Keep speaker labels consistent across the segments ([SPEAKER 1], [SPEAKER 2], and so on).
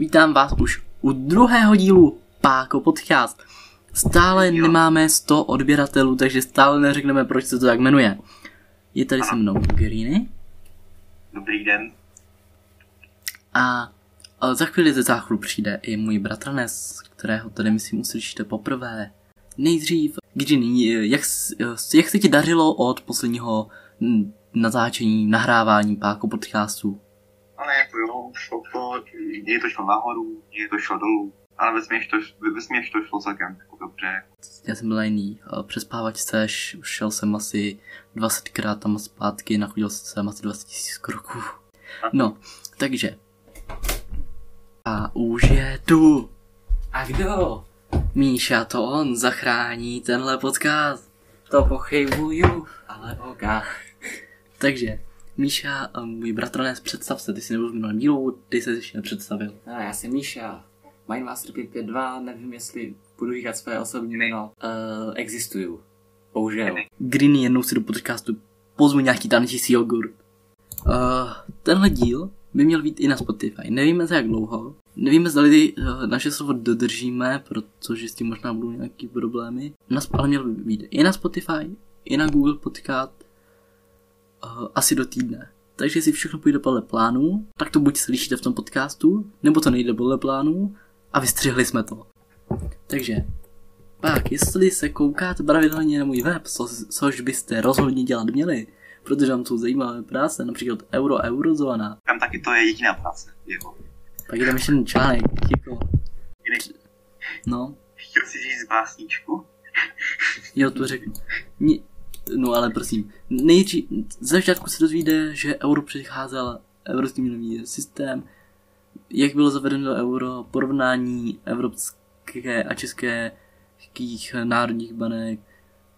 [SPEAKER 1] Vítám vás už u druhého dílu Páko Podcast. Stále
[SPEAKER 2] Jo.
[SPEAKER 1] nemáme 100 odběratelů, takže stále neřekneme, proč se to tak jmenuje. Je tady se mnou Greeny
[SPEAKER 2] Dobrý den.
[SPEAKER 1] a, a za chvíli ze záchodu přijde i můj bratranec, kterého tady myslím uslyšíte poprvé. Nejdřív, Greeny, jak, jak se ti dařilo od posledního natáčení, nahrávání Páko Podcastu?
[SPEAKER 2] Ale jako jo, šlo to, někdy to šlo nahoru, někdy to šlo dolů. Ale ve směš to, ve směš to šlo celkem jako dobře.
[SPEAKER 1] Já jsem byl jiný. eh, Přespávačce š- šel jsem asi 20krát tam zpátky, nachodil jsem asi 20 tisíc kroků. No, takže. A už je tu. A kdo? Míša, to on zachrání tenhle podcast. To pochybuju, ale oka. Takže, Míša, a můj bratranec, představ se, ty si nebyl v minulém dílu, ty se ještě nepředstavil.
[SPEAKER 3] A já jsem Míša. Mindmaster 552, nevím jestli budu říkat své osobní jméno. Uh, existuju. Bohužel.
[SPEAKER 1] Greeny jednou si do podcastu pozvu nějaký tančící jogurt. Uh, tenhle díl by měl být i na Spotify. Nevíme za jak dlouho. Nevíme, zda uh, naše slovo dodržíme, protože s tím možná budou nějaký problémy. Na, ale měl by být i na Spotify, i na Google Podcast. Uh, asi do týdne. Takže jestli všechno půjde podle plánu, tak to buď slyšíte v tom podcastu, nebo to nejde podle plánu a vystřihli jsme to. Takže pak, jestli se koukáte pravidelně na můj web, co, což byste rozhodně dělat měli, protože tam jsou zajímavé práce, například Euro Eurozóna,
[SPEAKER 2] Tam taky to je jediná práce. Jeho.
[SPEAKER 1] pak je tam ještě jeden článek.
[SPEAKER 2] Jiný-
[SPEAKER 1] No,
[SPEAKER 2] Chtěl si říct básničku?
[SPEAKER 1] jo, to řeknu. Ni- no ale prosím, nejdřív, ze začátku se dozvíde, že euro přicházel evropský měnový systém, jak bylo zavedeno euro, porovnání evropské a české českých národních banek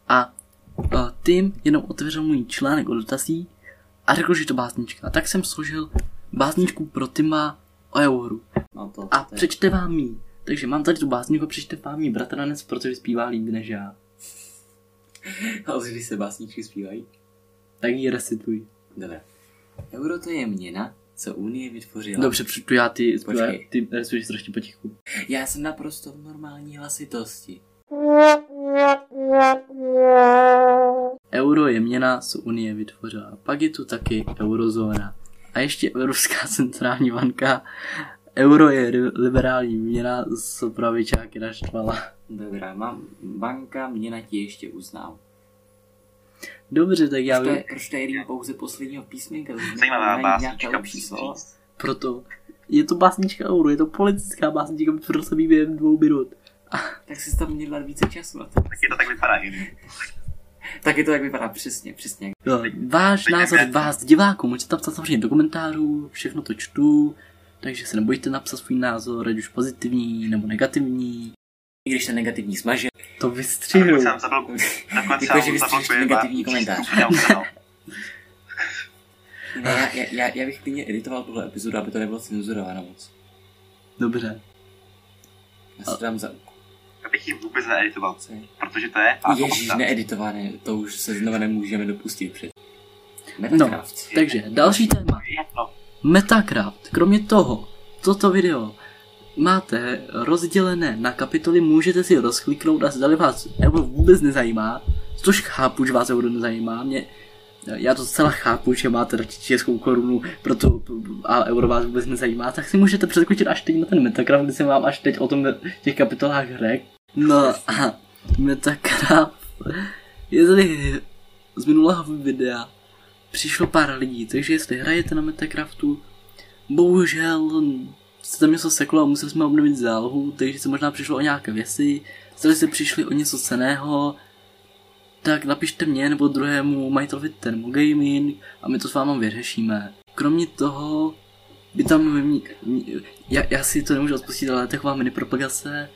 [SPEAKER 1] a, a tím jenom otevřel můj článek o dotazí a řekl, že to básnička. A tak jsem složil básničku pro Tima o euru.
[SPEAKER 3] No to,
[SPEAKER 1] A přečte vám jí. Takže mám tady tu básničku a přečte vám jí bratranec, protože zpívá líp než já.
[SPEAKER 3] A od kdy se básničky zpívají?
[SPEAKER 1] Tak ji recituj.
[SPEAKER 3] Dobře. Euro to je měna, co Unie vytvořila.
[SPEAKER 1] Dobře, přečtu já ty,
[SPEAKER 3] Počkej.
[SPEAKER 1] ty recituješ strašně potichu.
[SPEAKER 3] Já jsem naprosto v normální hlasitosti.
[SPEAKER 1] Euro je měna, co Unie vytvořila. Pak je tu taky eurozóna. A ještě Evropská centrální banka. Euro je liberální měna, co pravičáky naštvala.
[SPEAKER 3] Dobrá, mám banka, měna ti ještě uznám.
[SPEAKER 1] Dobře, tak já
[SPEAKER 3] Proč to,
[SPEAKER 1] vím,
[SPEAKER 3] je, proč to je pouze posledního písmenka?
[SPEAKER 2] Zajímavá básnička,
[SPEAKER 3] lepší
[SPEAKER 2] musím říct.
[SPEAKER 1] proto je to básnička euro, je to politická básnička, pro se během dvou minut.
[SPEAKER 3] Tak si tam měl dát více času na to.
[SPEAKER 2] Taky to tak vypadá jiný.
[SPEAKER 3] Taky to tak vypadá přesně, přesně.
[SPEAKER 1] Jo, váš názor, vás diváků, můžete tam psat samozřejmě do komentářů, všechno to čtu, takže se nebojte napsat svůj názor, ať už pozitivní nebo negativní.
[SPEAKER 3] I když ten negativní smaže,
[SPEAKER 1] To vystřihnu.
[SPEAKER 2] sám zablokuji. Nakonec
[SPEAKER 3] Jako,
[SPEAKER 2] sám
[SPEAKER 3] že vystříš
[SPEAKER 2] zablokuje
[SPEAKER 3] negativní komentář. Ne, já, já, já, bych klidně editoval tuhle epizodu, aby to nebylo cenzurováno moc.
[SPEAKER 1] Dobře.
[SPEAKER 3] Já si to dám za úkol.
[SPEAKER 2] Já bych ji vůbec needitoval, protože to je
[SPEAKER 3] Ježíš, needitované, to už se znova nemůžeme dopustit před.
[SPEAKER 1] No,
[SPEAKER 3] Metacraft.
[SPEAKER 1] takže další téma.
[SPEAKER 2] Je to.
[SPEAKER 1] Metacraft. Kromě toho, toto video máte rozdělené na kapitoly, můžete si rozkliknout a zdali vás euro vůbec nezajímá, což chápu, že vás euro nezajímá, mě, já to zcela chápu, že máte radši českou korunu proto, a euro vás vůbec nezajímá, tak si můžete přeskočit až teď na ten Metacraft, kdy jsem vám až teď o tom těch kapitolách řekl. No a Metacraft je tady z minulého videa přišlo pár lidí, takže jestli hrajete na Metacraftu, bohužel se tam něco seklo a museli jsme obnovit zálohu, takže se možná přišlo o nějaké věci, jestli se přišli o něco ceného, tak napište mě nebo druhému majitelovi Thermo Gaming a my to s váma vyřešíme. Kromě toho by tam já, já si to nemůžu odpustit, ale taková mini propagace.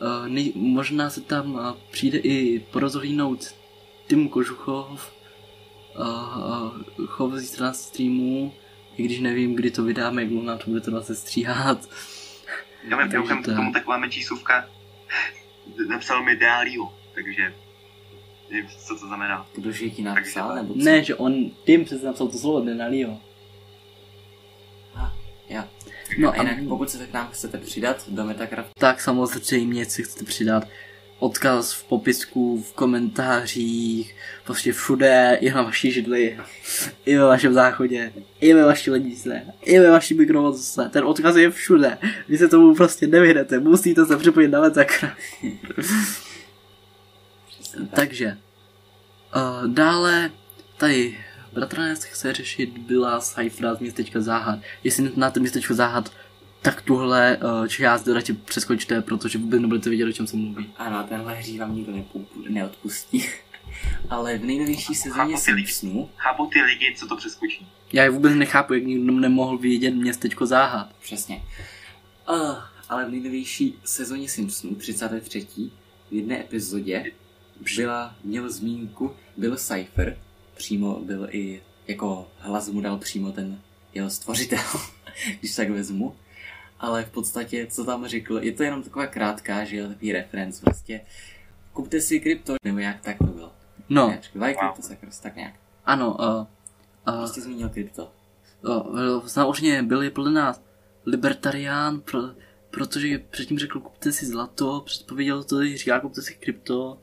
[SPEAKER 1] Uh, nej, možná se tam uh, přijde i porozhlídnout Tim Kožuchov, uh, chov zítra na streamu, i když nevím, kdy to vydáme, jak nám to bude trvat se stříhat.
[SPEAKER 2] Já mám mimochodem
[SPEAKER 1] to-
[SPEAKER 2] k tomu taková menší suvka. Napsal mi Dálio, takže nevím, co to znamená.
[SPEAKER 3] Kdože ti napsal, nebo co?
[SPEAKER 1] Ne, že on, Tim přece napsal to slovo, Leo.
[SPEAKER 3] Já.
[SPEAKER 1] No
[SPEAKER 3] A
[SPEAKER 1] a
[SPEAKER 3] jinak, pokud se k nám chcete přidat do Metacraft,
[SPEAKER 1] tak samozřejmě si chcete přidat odkaz v popisku, v komentářích, prostě všude, i na vaší židli, i ve vašem záchodě, i ve vaší lednice, i ve vaší mikrovlnce. Ten odkaz je všude. Vy se tomu prostě nevyhnete, musíte se připojit na
[SPEAKER 3] tak.
[SPEAKER 1] Takže, uh, dále tady bratranec chce řešit byla Cypher z městečka Záhad. Jestli neznáte městečko Záhad, tak tuhle uh, část radši přeskočte, protože vůbec nebudete vědět, o čem se mluví.
[SPEAKER 3] Ano, tenhle hří vám nikdo neodpustí. Ale v nejnovější sezóně. Simpsonů,
[SPEAKER 2] Chápu ty lidi, co to přeskočí.
[SPEAKER 1] Já je vůbec nechápu, jak nikdo nemohl vědět městečko Záhad.
[SPEAKER 3] přesně, uh, ale v nejnovější sezóně Simpsonů, 33. v jedné epizodě byla, měl zmínku, byl Cypher, přímo byl i, jako hlas mu dal přímo ten jeho stvořitel, když tak vezmu. Ale v podstatě, co tam řekl, je to jenom taková krátká, že jo, takový reference, prostě kupte si krypto, nebo jak tak to bylo.
[SPEAKER 1] No,
[SPEAKER 3] počkej, Buy crypto suckers, tak nějak.
[SPEAKER 1] ano, uh, uh,
[SPEAKER 3] Prostě zmínil krypto.
[SPEAKER 1] uh, samozřejmě byl je podle nás libertarián, pro, protože předtím řekl kupte si zlato, předpověděl to, že říká kupte si krypto.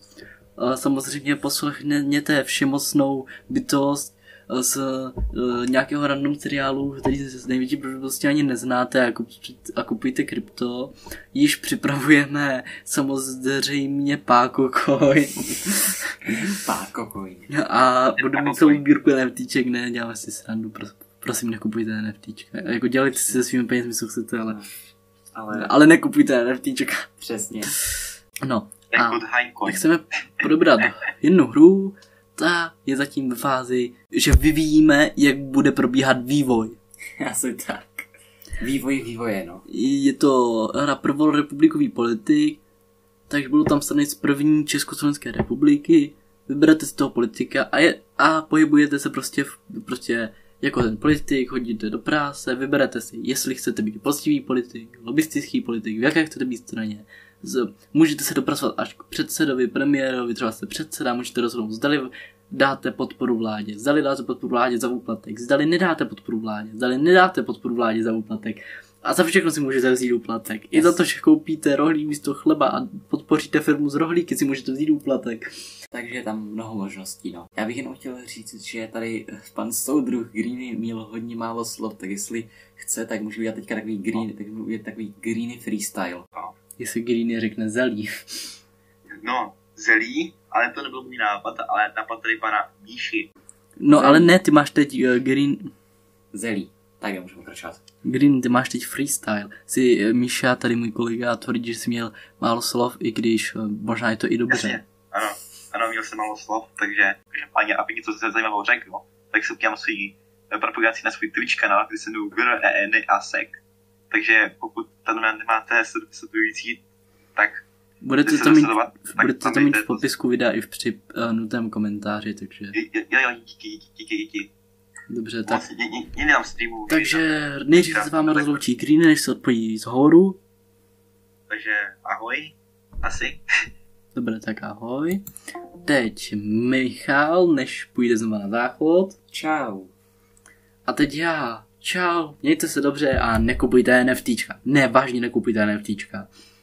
[SPEAKER 1] Uh, samozřejmě poslechněte všemocnou bytost z uh, nějakého random seriálu, který z největší pravděpodobností ani neznáte a, kup, a kupujte krypto. Již připravujeme samozřejmě Páko Coin.
[SPEAKER 3] Páko coin.
[SPEAKER 1] A budu mít celou sbírku NFTček, ne, děláme si srandu, pros, prosím nekupujte NFTčka. Jako dělejte si se svými penězmi, co chcete, ale,
[SPEAKER 3] Ale
[SPEAKER 1] ale nekupujte NFTčka.
[SPEAKER 3] přesně.
[SPEAKER 1] No,
[SPEAKER 2] Tak
[SPEAKER 1] a chceme probrat jednu hru, ta je zatím ve fázi, že vyvíjíme, jak bude probíhat vývoj.
[SPEAKER 3] Asi tak. Vývoj vývoje, no.
[SPEAKER 1] Je to hra prvorepublikový politik, takže budou tam strany z první Československé republiky, vyberete si toho politika a, je, a pohybujete se prostě, v, prostě jako ten politik, chodíte do práce, vyberete si, jestli chcete být poctivý politik, lobistický politik, v jaké chcete být straně. Z, můžete se dopracovat až k předsedovi, premiérovi, třeba jste předseda, můžete rozhodnout, zdali dáte podporu vládě, zdali dáte podporu vládě za úplatek, zdali nedáte podporu vládě, zdali nedáte podporu vládě za úplatek. A za všechno si můžete vzít úplatek. I za to, že koupíte rohlík místo chleba a podpoříte firmu z rohlíky, si můžete vzít úplatek.
[SPEAKER 3] Takže je tam mnoho možností, no. Já bych jenom chtěl říct, že tady pan soudruh Greeny měl hodně málo slov, tak jestli chce, tak můžu udělat teďka takový green, tak můžu udělat takový greeny freestyle.
[SPEAKER 1] Jestli Greeny řekne zelí.
[SPEAKER 2] No, zelí, ale to nebyl můj nápad, ale nápad tady pana Míši.
[SPEAKER 1] No
[SPEAKER 3] Zelí.
[SPEAKER 1] ale ne, ty máš teď uh, Green,
[SPEAKER 3] Zelí. Tak já můžu pokračovat.
[SPEAKER 1] Green, ty máš teď freestyle. Si uh, Míša, tady můj kolega, tvrdí, že jsi měl málo slov, i když uh, možná je to i dobře.
[SPEAKER 2] Jasně, ano, ano, měl jsem málo slov, takže, takže páně, aby něco zajímavého řekl, tak se podívám svůj propagaci na svůj Twitch kanál, kde se jmenuji GREN a SEC. Takže pokud tam nemáte sledu- sledující, tak
[SPEAKER 1] Budete to mít,
[SPEAKER 2] sledovat, tak
[SPEAKER 1] budete
[SPEAKER 2] tam
[SPEAKER 1] to mít v popisku videa i v připnutém komentáři, takže
[SPEAKER 2] jo, jo, jo, díky, díky, díky,
[SPEAKER 1] dobře, tak.
[SPEAKER 2] Vlastně, streamu.
[SPEAKER 1] Takže nejdřív se s vámi rozloučí Green, než se odpojí z horu.
[SPEAKER 2] Takže ahoj, asi.
[SPEAKER 1] Dobře, tak ahoj. Teď Michal, než půjde znova na záchod.
[SPEAKER 3] Čau.
[SPEAKER 1] A teď já. Čau, mějte se dobře a nekupujte NFTčka. Ne, vážně nekupujte NFTčka.